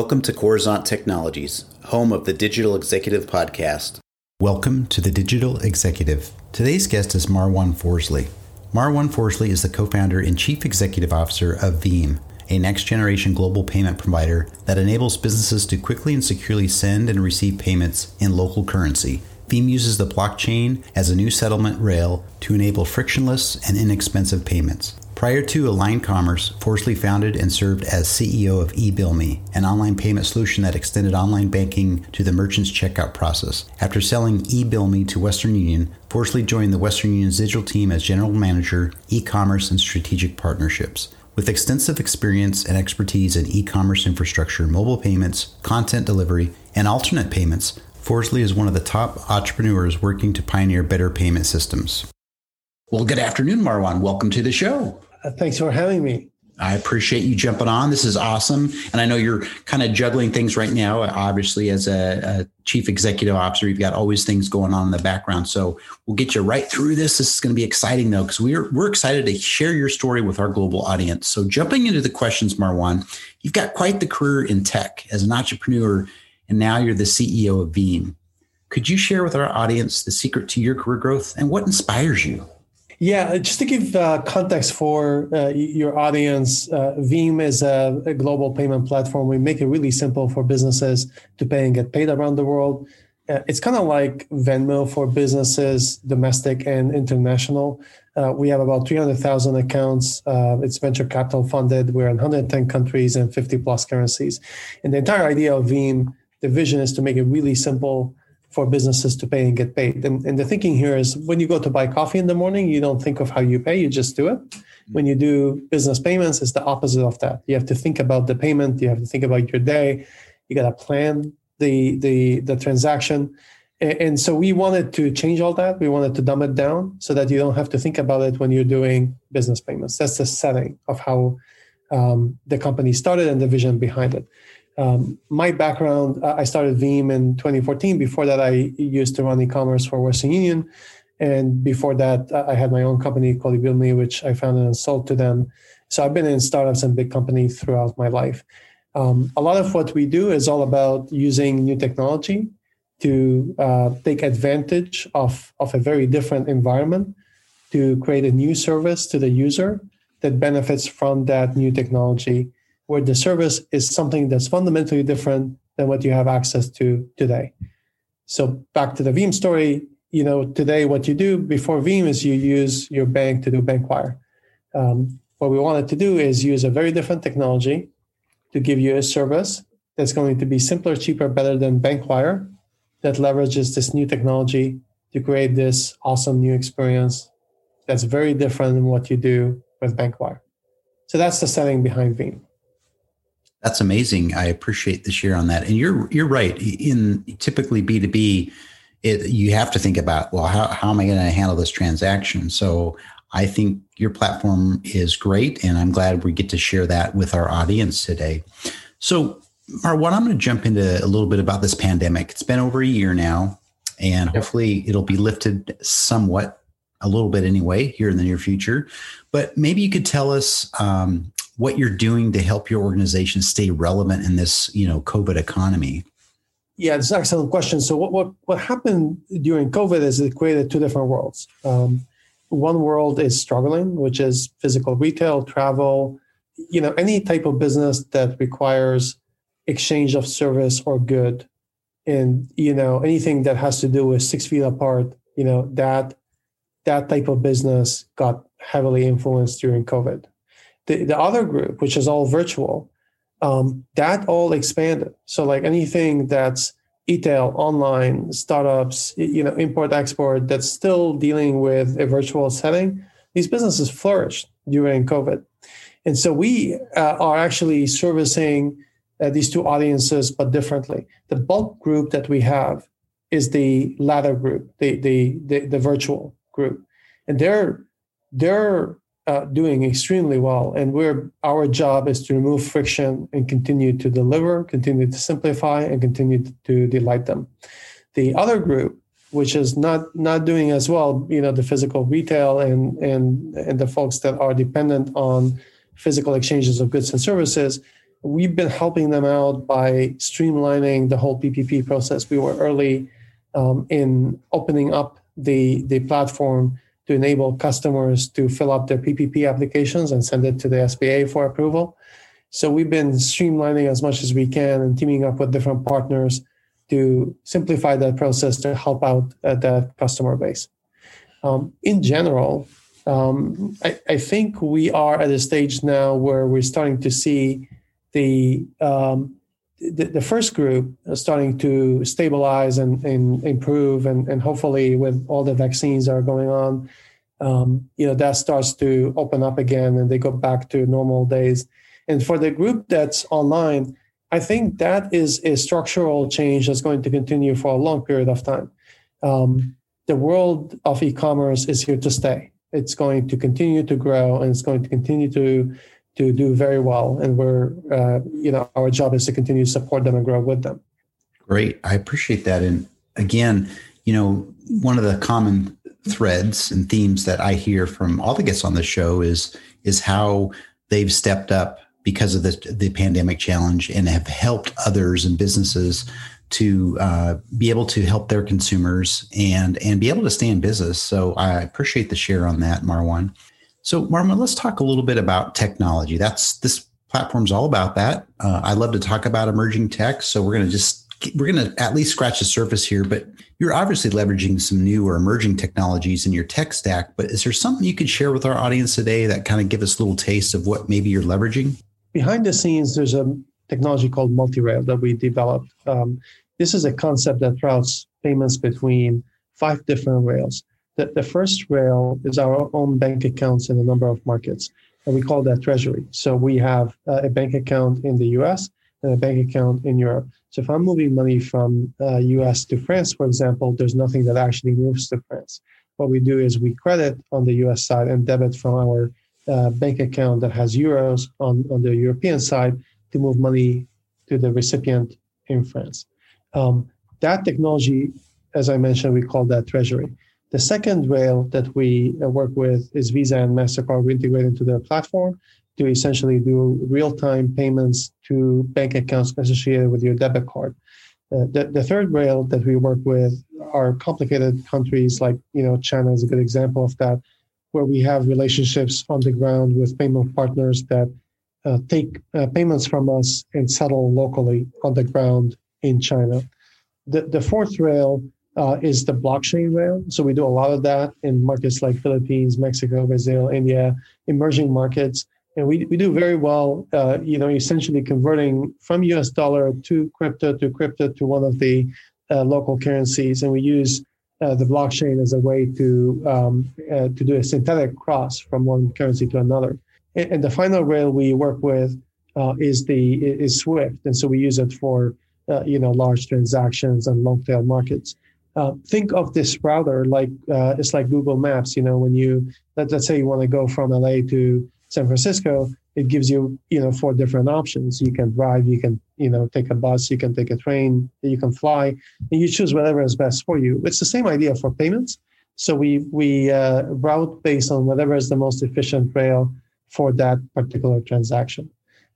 Welcome to Coruzant Technologies, home of the Digital Executive Podcast. Welcome to the Digital Executive. Today's guest is Marwan Forzley. Marwan Forzley is the co founder and chief executive officer of Veem, a next generation global payment provider that enables businesses to quickly and securely send and receive payments in local currency. Veem uses the blockchain as a new settlement rail to enable frictionless and inexpensive payments. Prior to Align Commerce, Forzley founded and served as CEO of eBillMe, an online payment solution that extended online banking to the merchant's checkout process. After selling eBillMe to Western Union, Forzley joined the Western Union's digital team as general manager, e-commerce and strategic partnerships. With extensive experience and expertise in e-commerce infrastructure, mobile payments, content delivery, and alternate payments, Forzley is one of the top entrepreneurs working to pioneer better payment systems. Well, good afternoon, Marwan. Welcome to the show. Uh, thanks for having me. I appreciate you jumping on. This is awesome. And I know you're kind of juggling things right now. Obviously, as a, a, chief executive officer, you've got always things going on in the background. So we'll get you right through this. This is going to be exciting, though, because we're, we're excited to share your story with our global audience. So jumping into the questions, Marwan, you've got quite the career in tech as an entrepreneur, and now you're the CEO of Veem. Could you share with our audience the secret to your career growth and what inspires you? Yeah, just to give uh, context for uh, your audience, uh, Veem is a, a, global payment platform. We make it really simple for businesses to pay and get paid around the world. Uh, it's kind of like Venmo for businesses, domestic and international. Uh, we have about 300,000 accounts. Uh, it's venture capital funded. We're in 110 countries and 50 plus currencies. And the entire idea of Veem, the vision is to make it really simple for businesses to pay and get paid. And, and the thinking here is when you go to buy coffee in the morning, you don't think of how you pay, you just do it. Mm-hmm. When you do business payments, it's the opposite of that. You have to think about the payment, you have to think about your day, you got to plan the, the, the transaction. And, and so we wanted to change all that. We wanted to dumb it down so that you don't have to think about it when you're doing business payments. That's the setting of how um, the company started and the vision behind it. Um, my background, I started Veem in 2014. Before that, I used to run e-commerce for Western Union. And before that, I had my own company called eBillMe, which I founded and sold to them. So I've been in startups and big companies throughout my life. Um, a lot of what we do is all about using new technology to uh, take advantage of, of a very different environment to create a new service to the user that benefits from that new technology where the service is something that's fundamentally different than what you have access to today. So back to the Veem story, you know, today what you do before Veem is you use your bank to do bank wire. Um, what we wanted to do is use a very different technology to give you a service that's going to be simpler, cheaper, better than bank wire that leverages this new technology to create this awesome new experience that's very different than what you do with bank wire. So that's the setting behind Veem. That's amazing. I appreciate the share on that. And you're you're right. In typically B two B, you have to think about well, how how am I going to handle this transaction? So I think your platform is great, and I'm glad we get to share that with our audience today. So, Marwan, I'm going to jump into a little bit about this pandemic. It's been over a year now, and hopefully it'll be lifted somewhat, a little bit anyway, here in the near future. But maybe you could tell us um, what you're doing to help your organization stay relevant in this, you know, COVID economy. Yeah, it's an excellent question. So what what what happened during COVID is it created two different worlds. Um, one world is struggling, which is physical retail, travel, you know, any type of business that requires exchange of service or good, and you know anything that has to do with six feet apart. You know that that type of business got heavily influenced during COVID. The, the other group, which is all virtual, um, that all expanded. So like anything that's retail, online, startups, you know, import export that's still dealing with a virtual setting, these businesses flourished during COVID. And so we uh, are actually servicing uh, these two audiences, but differently. The bulk group that we have is the latter group, the the the, the virtual group, and they're they're uh, doing extremely well. And we're our job is to remove friction and continue to deliver, continue to simplify, and continue to delight them. The other group, which is not not doing as well, you know, the physical retail and and and the folks that are dependent on physical exchanges of goods and services, we've been helping them out by streamlining the whole PPP process. We were early um, in opening up the, the platform to enable customers to fill up their PPP applications and send it to the SBA for approval. So we've been streamlining as much as we can and teaming up with different partners to simplify that process to help out uh, that customer base. Um, in general, um, I, I, think we are at a stage now where we're starting to see the um, the, the, first group starting to stabilize and, and improve, and, and hopefully with all the vaccines that are going on, um, you know that starts to open up again, and they go back to normal days. And for the group that's online, I think that is a structural change that's going to continue for a long period of time. Um, the world of e-commerce is here to stay. It's going to continue to grow, and it's going to continue to to do very well. And we're, uh, you know, our job is to continue to support them and grow with them. Great, I appreciate that. And again, you know, one of the common threads and themes that I hear from all the guests on the show is is how they've stepped up because of the, the pandemic challenge and have helped others and businesses to uh, be able to help their consumers and and be able to stay in business. So I appreciate the share on that, Marwan. So Marwan, let's talk a little bit about technology. That's this platform's all about that. Uh, I love to talk about emerging tech, so we're going to just we're going to at least scratch the surface here. But you're obviously leveraging some new or emerging technologies in your tech stack. But is there something you could share with our audience today that kind of give us a little taste of what maybe you're leveraging? behind the scenes, there's a technology called multi-rail that we developed. Um, this is a concept that routes payments between five different rails. The, the first rail is our own bank accounts in a number of markets, and we call that treasury. So we have uh, a bank account in the US and a bank account in Europe. So if I'm moving money from uh, US to France, for example, there's nothing that actually moves to France. What we do is we credit on the US side and debit from our uh, bank account that has euros on, on the European side to move money to the recipient in France. Um, that technology, as I mentioned, we call that treasury. The second rail that we uh, work with is Visa and MasterCard. We integrate into their platform to essentially do real time payments to bank accounts associated with your debit card. Uh, the, the third rail that we work with are complicated countries like, you know, China is a good example of that where we have relationships on the ground with payment partners that uh, take uh, payments from us and settle locally on the ground in China. The, the fourth rail uh, is the blockchain rail. So we do a lot of that in markets like Philippines, Mexico, Brazil, India, emerging markets. And we, we do very well, uh, you know, essentially converting from US dollar to crypto to crypto to one of the uh, local currencies. And we use uh, the blockchain as a way to um, uh, to do a synthetic cross from one currency to another. And, and the final rail we work with uh, is the is Swift, and so we use it for you know large transactions and long tail markets. Uh, think of this router like uh, it's like Google Maps. You know, when you let, let's say you want to go from LA to San Francisco, it gives you you know four different options. You can drive you can you know take a bus you can take a train you can fly and you choose whatever is best for you. It's the same idea for payments. So we we uh, route based on whatever is the most efficient rail for that particular transaction.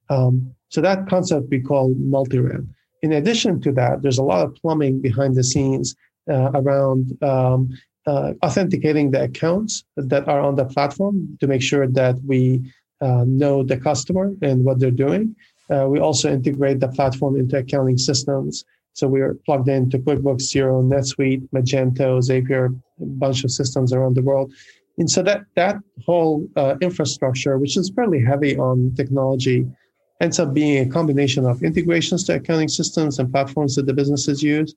Um, so that concept we call multi-rail. In addition to that there's a lot of plumbing behind the scenes uh, around um, uh, authenticating the accounts that are on the platform to make sure that we uh, know the customer and what they're doing. Uh, we also integrate the platform into accounting systems. So we are plugged into QuickBooks, Xero, NetSuite, Magento, Zapier, a bunch of systems around the world. And so that that whole uh, infrastructure, which is fairly heavy on technology, ends up being a combination of integrations to accounting systems and platforms that the businesses use,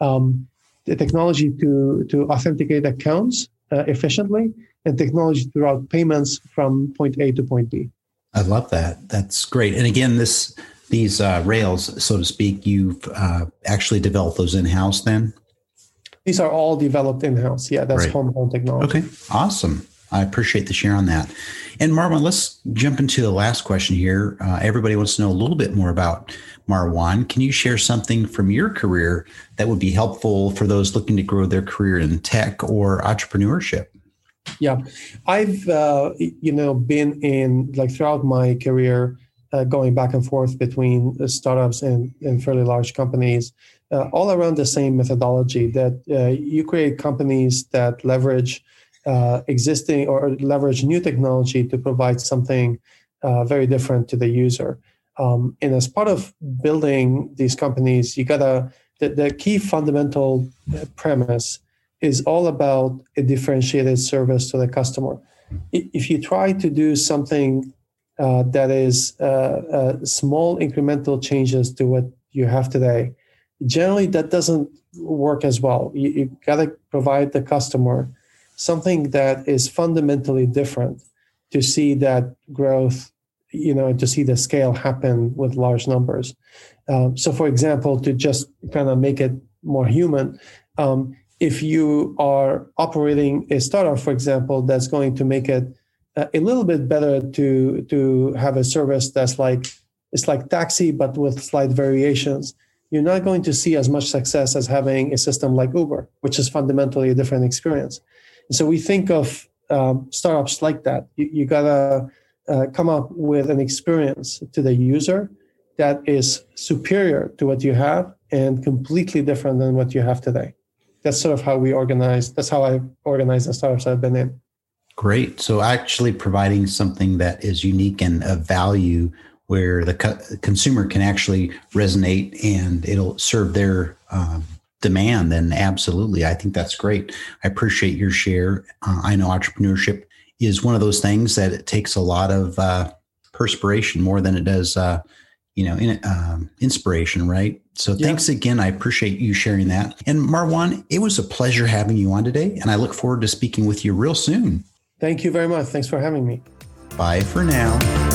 um, the technology to to authenticate accounts uh, efficiently, and technology to route payments from point A to point B. I love that. That's great. And again, this these uh, rails, so to speak, you've uh, actually developed those in house. Then these are all developed in house. Yeah, that's right. homegrown technology. Okay, awesome. I appreciate the share on that. And Marwan, let's jump into the last question here. Uh, everybody wants to know a little bit more about Marwan. Can you share something from your career that would be helpful for those looking to grow their career in tech or entrepreneurship? Yeah, I've uh, you know been in like throughout my career uh, going back and forth between startups and, and fairly large companies, uh, all around the same methodology that uh, you create companies that leverage uh, existing or leverage new technology to provide something uh, very different to the user. Um, and as part of building these companies, you gotta the, the key fundamental premise is all about a differentiated service to the customer. If you try to do something uh, that is uh, uh, small incremental changes to what you have today, generally that doesn't work as well. You, you got to provide the customer something that is fundamentally different to see that growth, you know, to see the scale happen with large numbers. Um, so, for example, to just kind of make it more human, um, if you are operating a startup, for example, that's going to make it a little bit better to to have a service that's like it's like taxi but with slight variations you're not going to see as much success as having a system like uber which is fundamentally a different experience and so we think of um, startups like that. You, you gotta uh, come up with an experience to the user that is superior to what you have and completely different than what you have today. That's sort of how we organize that's how i organize the startups i've been in. Great. So actually providing something that is unique and of value where the co- consumer can actually resonate and it'll serve their um, demand, then absolutely. I think that's great. I appreciate your share. Uh, I know entrepreneurship is one of those things that it takes a lot of uh, perspiration more than it does, uh, you know, in, um, inspiration, right? So yeah. thanks again. I appreciate you sharing that. And Marwan, it was a pleasure having you on today, and I look forward to speaking with you real soon. Thank you very much. Thanks for having me. Bye for now.